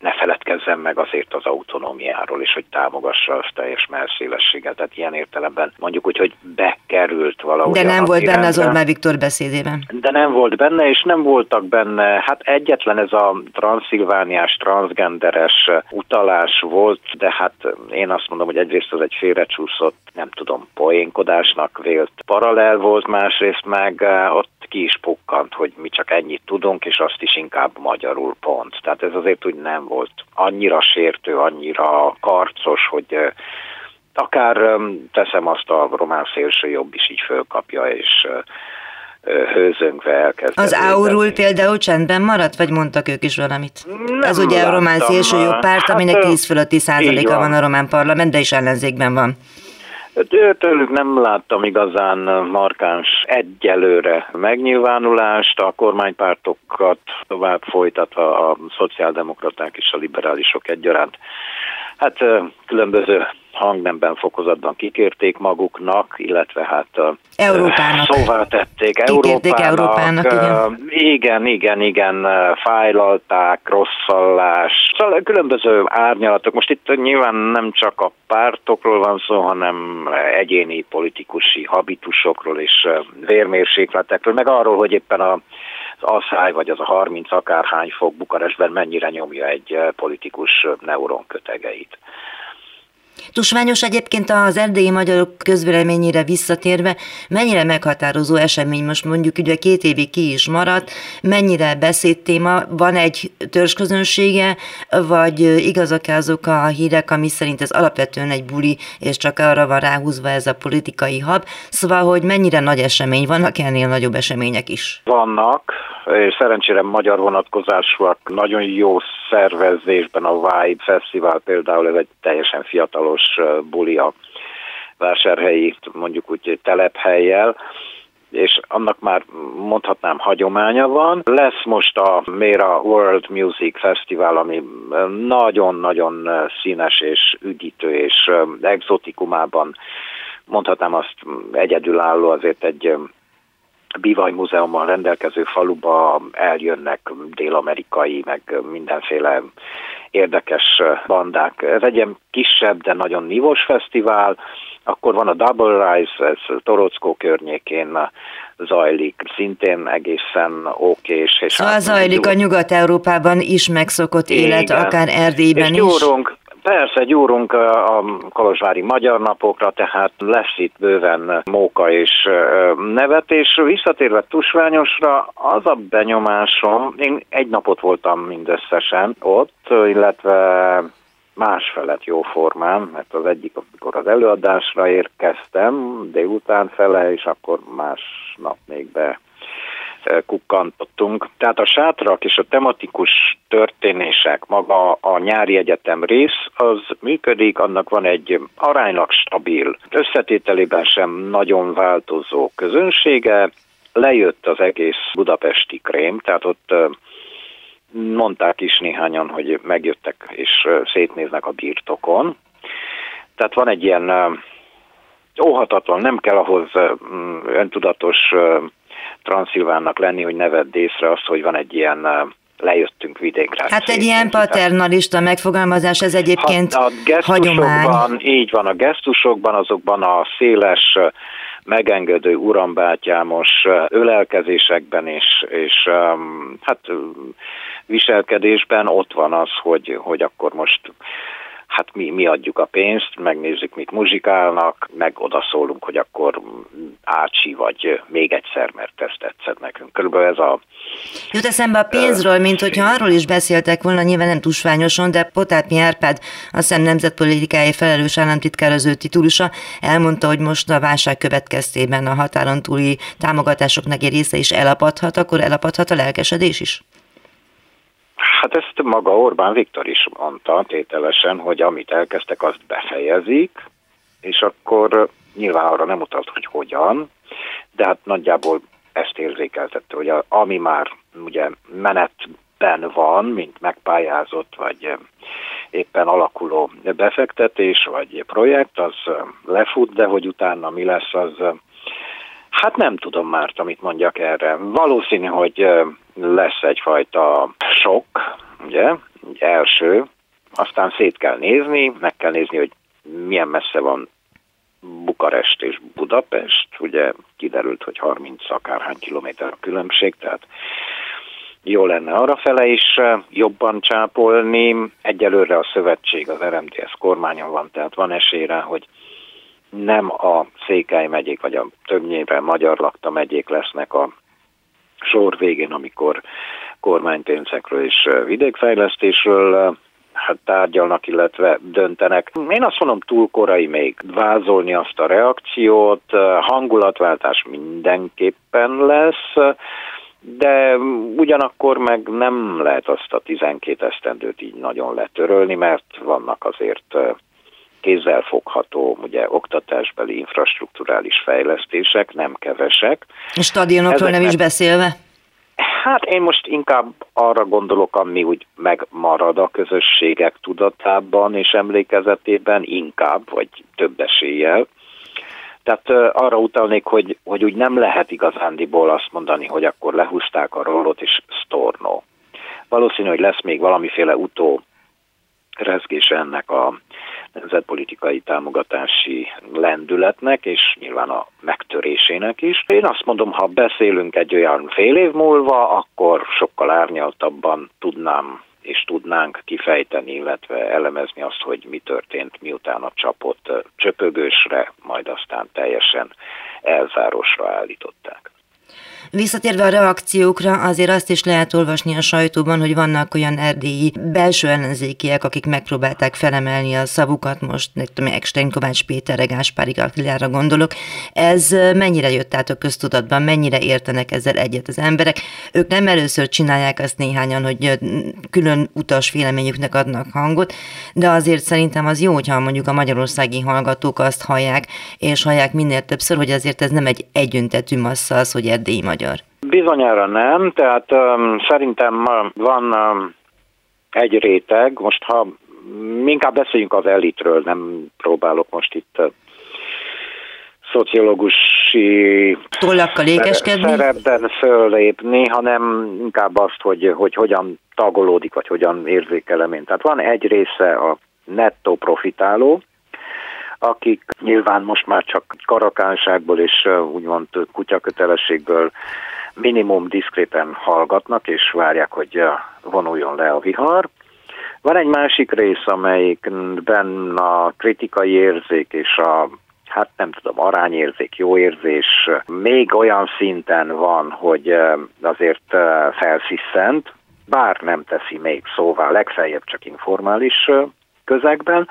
S5: ne feledkezzen meg azért az autonómiáról, és hogy támogassa a teljes merszélességet. Tehát ilyen értelemben mondjuk úgy, hogy bekerült valahogy.
S3: De nem volt benne az Orbán Viktor beszédében.
S5: De nem volt benne, és nem voltak benne, hát egyetlen ez a transzilvániás, transgenderes utalás volt, de hát én azt mondom, hogy egyrészt az egy félrecsúszott, nem tudom, poénkodásnak vélt paralel volt, másrészt meg eh, ott ki is pukkant, hogy mi csak ennyit tudunk, és azt is inkább magyarul pont. Tehát ez azért úgy nem volt annyira sértő, annyira karcos, hogy akár teszem azt a román szélső jobb is így fölkapja, és hőzöngve elkezd.
S3: Az Aurul például csendben maradt, vagy mondtak ők is valamit? Nem Ez ugye a román szélső jobb párt, hát, aminek 10 fölötti százaléka van. van a román parlament, de is ellenzékben van.
S5: Tőlük nem láttam igazán markáns egyelőre megnyilvánulást, a kormánypártokat tovább folytatva a szociáldemokraták és a liberálisok egyaránt. Hát különböző hangnemben fokozatban kikérték maguknak, illetve hát
S3: Európának.
S5: szóvá tették
S3: Európának. Európának
S5: igen. igen, igen, igen, fájlalták, rosszallás, szóval különböző árnyalatok. Most itt nyilván nem csak a pártokról van szó, hanem egyéni politikusi habitusokról és vérmérsékletekről, meg arról, hogy éppen a asszály, vagy az a 30 akárhány fok Bukarestben mennyire nyomja egy politikus neuron kötegeit.
S3: Tusványos egyébként az erdélyi magyarok közvéleményére visszatérve, mennyire meghatározó esemény most mondjuk ugye két évig ki is maradt, mennyire beszédtéma, van egy törzsközönsége, vagy igazak azok a hírek, ami szerint ez alapvetően egy buli, és csak arra van ráhúzva ez a politikai hab, szóval, hogy mennyire nagy esemény, vannak ennél nagyobb események is?
S5: Vannak, szerencsére magyar vonatkozásúak, nagyon jó szervezésben a Vibe Fesztivál például, ez egy teljesen fiatalos buli a vásárhelyi, mondjuk úgy telephelyjel, és annak már mondhatnám hagyománya van. Lesz most a Mera World Music Festival, ami nagyon-nagyon színes és üdítő, és exotikumában mondhatnám azt egyedülálló azért egy Bivaj Múzeummal rendelkező faluba eljönnek dél-amerikai, meg mindenféle érdekes bandák. Ez egy ilyen kisebb, de nagyon nívós fesztivál. Akkor van a Double Rise, ez Torockó környékén zajlik, szintén egészen okés.
S3: És szóval zajlik a Nyugat-Európában is megszokott élet, Igen. akár Erdélyben és
S5: is. Persze, gyúrunk a Kolozsvári Magyar Napokra, tehát lesz itt bőven móka és nevetés. Visszatérve Tusványosra, az a benyomásom, én egy napot voltam mindösszesen ott, illetve másfelet jóformán, mert az egyik, amikor az előadásra érkeztem, délután fele, és akkor másnap még be kukkantottunk. Tehát a sátrak és a tematikus történések, maga a nyári egyetem rész, az működik, annak van egy aránylag stabil, összetételében sem nagyon változó közönsége, lejött az egész budapesti krém, tehát ott mondták is néhányan, hogy megjöttek és szétnéznek a birtokon. Tehát van egy ilyen óhatatlan, nem kell ahhoz öntudatos Transzilvánnak lenni, hogy ne vedd észre azt, hogy van egy ilyen lejöttünk vidékre.
S3: Hát egy ilyen paternalista megfogalmazás, ez egyébként hát a hagyomány.
S5: Így van, a gesztusokban, azokban a széles, megengedő urambátyámos ölelkezésekben és, és hát viselkedésben ott van az, hogy, hogy akkor most hát mi, mi adjuk a pénzt, megnézzük, mit muzsikálnak, meg odaszólunk, hogy akkor Ácsi, vagy még egyszer, mert ez tetszett nekünk. Körülbelül ez a...
S3: Jut eszembe a pénzről, mint hogyha arról is beszéltek volna, nyilván nem tusványosan, de Potátmi Árpád, a szem nemzetpolitikai felelős államtitkár az ő titulusa, elmondta, hogy most a válság következtében a határon túli támogatásoknak egy része is elapadhat, akkor elapadhat a lelkesedés is?
S5: Hát ezt maga Orbán Viktor is mondta tételesen, hogy amit elkezdtek, azt befejezik, és akkor nyilván arra nem utalt, hogy hogyan, de hát nagyjából ezt érzékeltette, hogy a, ami már ugye menetben van, mint megpályázott, vagy éppen alakuló befektetés, vagy projekt, az lefut, de hogy utána mi lesz, az hát nem tudom már, amit mondjak erre. Valószínű, hogy lesz egyfajta sok, ugye, első, aztán szét kell nézni, meg kell nézni, hogy milyen messze van Bukarest és Budapest, ugye kiderült, hogy 30 akárhány kilométer a különbség, tehát jó lenne arra fele is jobban csápolni. Egyelőre a szövetség, az RMTS kormányon van, tehát van esélyre, hogy nem a Székely megyék, vagy a többnyire magyar lakta megyék lesznek a sor végén, amikor kormánypénzekről és vidékfejlesztésről hát tárgyalnak, illetve döntenek. Én azt mondom, túl korai még vázolni azt a reakciót, hangulatváltás mindenképpen lesz, de ugyanakkor meg nem lehet azt a 12 esztendőt így nagyon letörölni, mert vannak azért kézzelfogható, ugye oktatásbeli infrastruktúrális fejlesztések, nem kevesek.
S3: A stadionokról Ezeknek, nem is beszélve?
S5: Hát én most inkább arra gondolok, ami úgy megmarad a közösségek tudatában és emlékezetében, inkább, vagy több eséllyel. Tehát arra utalnék, hogy, hogy úgy nem lehet igazándiból azt mondani, hogy akkor lehúzták a rollot és storno. Valószínű, hogy lesz még valamiféle utó rezgés ennek a nemzetpolitikai támogatási lendületnek, és nyilván a megtörésének is. Én azt mondom, ha beszélünk egy olyan fél év múlva, akkor sokkal árnyaltabban tudnám és tudnánk kifejteni, illetve elemezni azt, hogy mi történt, miután a csapot csöpögősre, majd aztán teljesen elzárosra állították.
S3: Visszatérve a reakciókra, azért azt is lehet olvasni a sajtóban, hogy vannak olyan erdélyi belső ellenzékiek, akik megpróbálták felemelni a szavukat, most nem tudom, Ekstein Kovács Péterre, Gáspári Attilára gondolok. Ez mennyire jött át a köztudatban, mennyire értenek ezzel egyet az emberek? Ők nem először csinálják azt néhányan, hogy külön utas véleményüknek adnak hangot, de azért szerintem az jó, hogyha mondjuk a magyarországi hallgatók azt hallják, és hallják minél többször, hogy azért ez nem egy együntetű massza az, hogy erdélyi magyar?
S5: Bizonyára nem, tehát um, szerintem van um, egy réteg, most ha inkább beszéljünk az elitről, nem próbálok most itt uh, szociológusi
S3: tollakkal ékeskedni?
S5: szerepben föllépni, hanem inkább azt, hogy, hogy hogyan tagolódik, vagy hogyan érzékelem én. Tehát van egy része a nettó profitáló, akik nyilván most már csak karakánságból és úgymond kutyakötelességből minimum diszkréten hallgatnak, és várják, hogy vonuljon le a vihar. Van egy másik rész, amelyikben a kritikai érzék és a hát nem tudom, arányérzék, jó érzés még olyan szinten van, hogy azért felsziszent, bár nem teszi még szóval, legfeljebb csak informális közegben,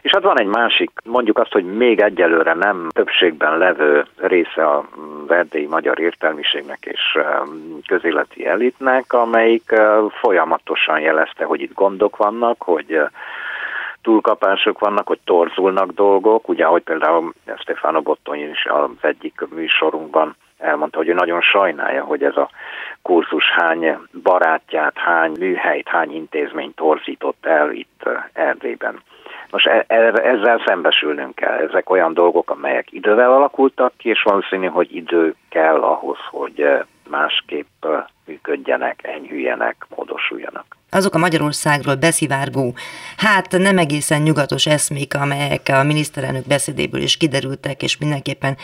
S5: És hát van egy másik, mondjuk azt, hogy még egyelőre nem többségben levő része a erdélyi magyar értelmiségnek és közéleti elitnek, amelyik folyamatosan jelezte, hogy itt gondok vannak, hogy túlkapások vannak, hogy torzulnak dolgok, ugye ahogy például Stefano Bottoni is az egyik műsorunkban elmondta, hogy ő nagyon sajnálja, hogy ez a kurzus hány barátját, hány műhelyt, hány intézményt torzított el itt Erdélyben. Most e, e, ezzel szembesülnünk kell. Ezek olyan dolgok, amelyek idővel alakultak ki, és valószínű, hogy idő kell ahhoz, hogy másképp működjenek, enyhüljenek, módosuljanak
S3: azok a Magyarországról beszivárgó, hát nem egészen nyugatos eszmék, amelyek a miniszterelnök beszédéből is kiderültek, és mindenképpen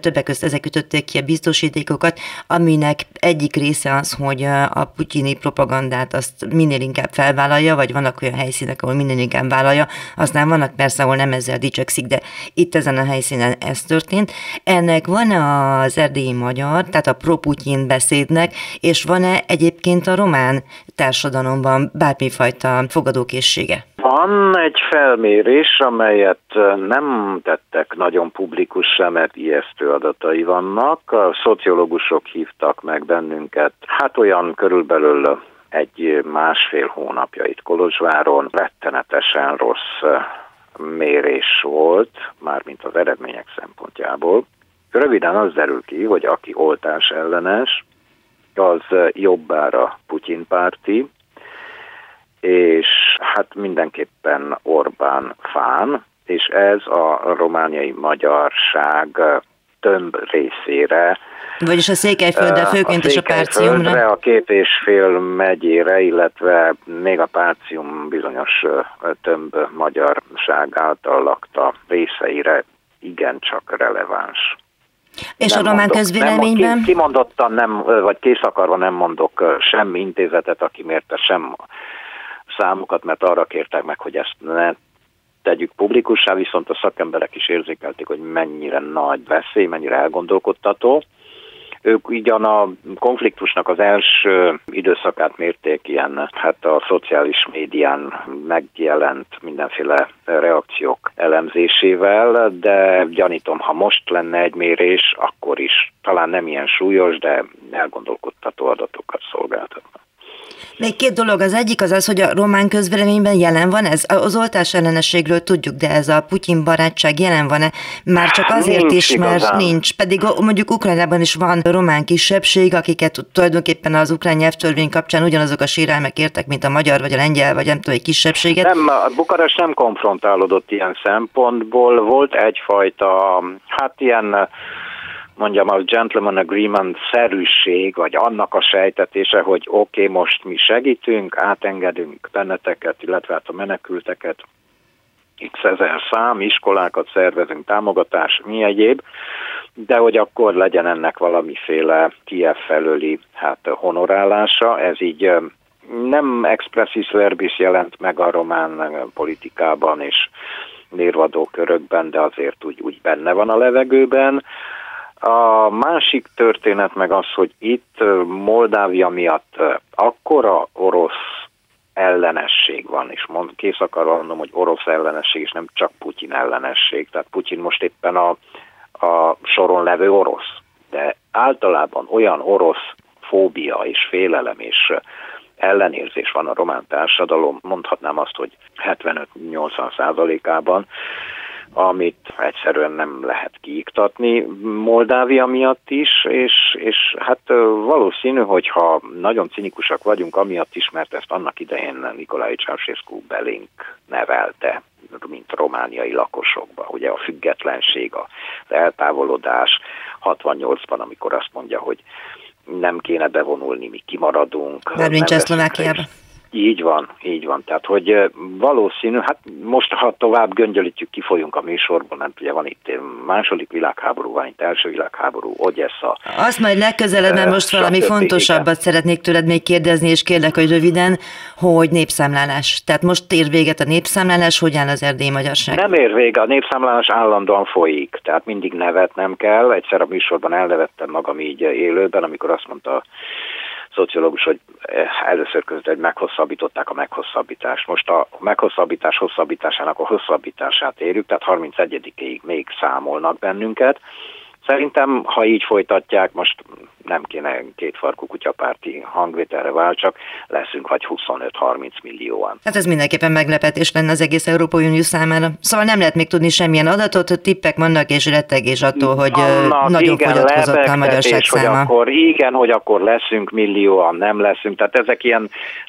S3: többek között ezek ütötték ki a biztosítékokat, aminek egyik része az, hogy a putyini propagandát azt minél inkább felvállalja, vagy vannak olyan helyszínek, ahol minél inkább vállalja, aztán vannak persze, ahol nem ezzel dicsekszik, de itt ezen a helyszínen ez történt. Ennek van-e az erdélyi magyar, tehát a pro-Putyin beszédnek, és van-e egyébként a román társadalomban bármifajta fogadókészsége?
S5: Van egy felmérés, amelyet nem tettek nagyon publikussá, mert ijesztő adatai vannak. A szociológusok hívtak meg bennünket, hát olyan körülbelül egy másfél hónapja itt Kolozsváron rettenetesen rossz mérés volt, mármint az eredmények szempontjából. Röviden az derül ki, hogy aki oltás ellenes, az jobbára Putyin párti, és hát mindenképpen Orbán fán, és ez a romániai magyarság több részére.
S3: Vagyis a Székelyföldre főként a és a Párciumra?
S5: A két és fél megyére, illetve még a Párcium bizonyos több magyarság által lakta részeire igencsak releváns.
S3: És nem a román mondok, közvéleményben? Nem,
S5: kimondottan nem, vagy készakarva nem mondok sem intézetet, aki mérte sem számokat, mert arra kértek meg, hogy ezt ne tegyük publikussá, viszont a szakemberek is érzékelték, hogy mennyire nagy veszély, mennyire elgondolkodtató. Ők ugyan a konfliktusnak az első időszakát mérték ilyen, hát a szociális médián megjelent mindenféle reakciók elemzésével, de gyanítom, ha most lenne egy mérés, akkor is talán nem ilyen súlyos, de elgondolkodtató adatokat szolgáltatna.
S3: Még két dolog. Az egyik az az, hogy a román közvéleményben jelen van ez. Az oltás ellenességről tudjuk, de ez a Putyin barátság jelen van-e? Már csak azért nincs is, mert igazán. nincs. Pedig mondjuk Ukrajnában is van román kisebbség, akiket tulajdonképpen az ukrán nyelvtörvény kapcsán ugyanazok a sérelmek értek, mint a magyar, vagy a lengyel, vagy nem tudom, egy kisebbséget.
S5: Nem, a Bukarest nem konfrontálódott ilyen szempontból. Volt egyfajta, hát ilyen mondjam, a gentleman agreement szerűség, vagy annak a sejtetése, hogy oké, okay, most mi segítünk, átengedünk benneteket, illetve hát a menekülteket, x ezer szám, iskolákat szervezünk, támogatás, mi egyéb, de hogy akkor legyen ennek valamiféle Kiev felőli hát honorálása, ez így nem expressis verbis jelent meg a román politikában és nérvadó körökben, de azért úgy, úgy benne van a levegőben. A másik történet meg az, hogy itt Moldávia miatt akkora orosz ellenesség van, és mond, kész akar mondom, hogy orosz ellenesség, és nem csak Putyin ellenesség. Tehát Putyin most éppen a, a soron levő orosz, de általában olyan orosz fóbia és félelem és ellenérzés van a román társadalom, mondhatnám azt, hogy 75-80 százalékában, amit egyszerűen nem lehet kiiktatni Moldávia miatt is, és, és hát valószínű, hogyha nagyon cinikusak vagyunk, amiatt is, mert ezt annak idején Nikolai Ceausescu belénk nevelte, mint romániai lakosokba. Ugye a függetlenség, az eltávolodás 68-ban, amikor azt mondja, hogy nem kéne bevonulni, mi kimaradunk.
S3: Mármint Csehszlovákiában.
S5: Így van, így van. Tehát, hogy valószínű, hát most, ha tovább göngyölítjük, kifolyunk a műsorból, nem ugye van itt második világháború, van itt első világháború, Ogyessa.
S3: Azt majd legközelebb, mert most valami fontosabbat igen. szeretnék tőled még kérdezni, és kérlek, hogy röviden, hogy népszámlálás. Tehát most ér véget a népszámlálás, hogy áll az erdélyi magyarság?
S5: Nem ér vége, a népszámlálás állandóan folyik, tehát mindig nevetnem kell. Egyszer a műsorban elnevettem magam így élőben, amikor azt mondta szociológus, hogy először között meghosszabbították a meghosszabbítást. Most a meghosszabbítás hosszabbításának a hosszabbítását érjük, tehát 31-ig még számolnak bennünket. Szerintem, ha így folytatják, most nem kéne kétfarkú kutyapárti hangvételre váltsak, leszünk vagy 25-30 millióan.
S2: Hát ez mindenképpen meglepetés lenne az egész Európai Unió számára. Szóval nem lehet még tudni semmilyen adatot, tippek vannak és rettegés attól, hogy Annak, nagyon igen, fogyatkozott a magyarság
S5: száma. Hogy akkor, igen, hogy akkor leszünk millióan, nem leszünk. Tehát ezek ilyen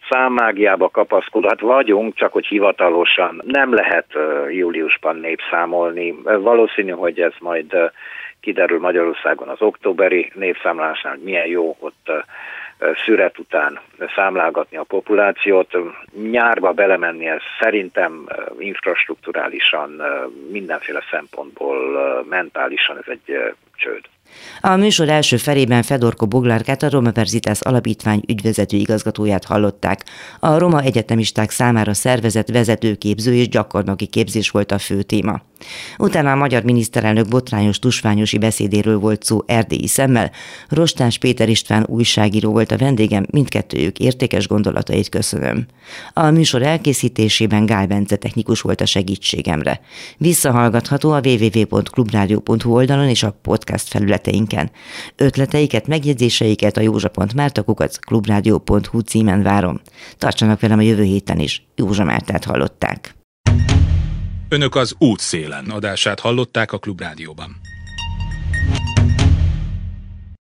S5: számmágiába kapaszkodó, hát vagyunk, csak hogy hivatalosan nem lehet júliusban népszámolni. Valószínű, hogy ez majd kiderül Magyarországon az októberi népszámlásnál, hogy milyen jó ott szüret után számlálgatni a populációt. Nyárba belemenni ez szerintem infrastruktúrálisan, mindenféle szempontból, mentálisan ez egy csőd.
S2: A műsor első felében Fedorko Boglárkát, a Roma Verzitas Alapítvány ügyvezető igazgatóját hallották. A roma egyetemisták számára szervezett vezetőképző és gyakornoki képzés volt a fő téma. Utána a magyar miniszterelnök botrányos tusványosi beszédéről volt szó erdélyi szemmel. Rostás Péter István újságíró volt a vendégem, mindkettőjük értékes gondolatait köszönöm. A műsor elkészítésében Gál Bence technikus volt a segítségemre. Visszahallgatható a www.clubradio.hu oldalon és a podcast felületeinken. Ötleteiket, megjegyzéseiket a józsa.mártakukat clubradio.hu címen várom. Tartsanak velem a jövő héten is. Józsa Mártát hallották.
S1: Önök az útszélen adását hallották a Klubrádióban.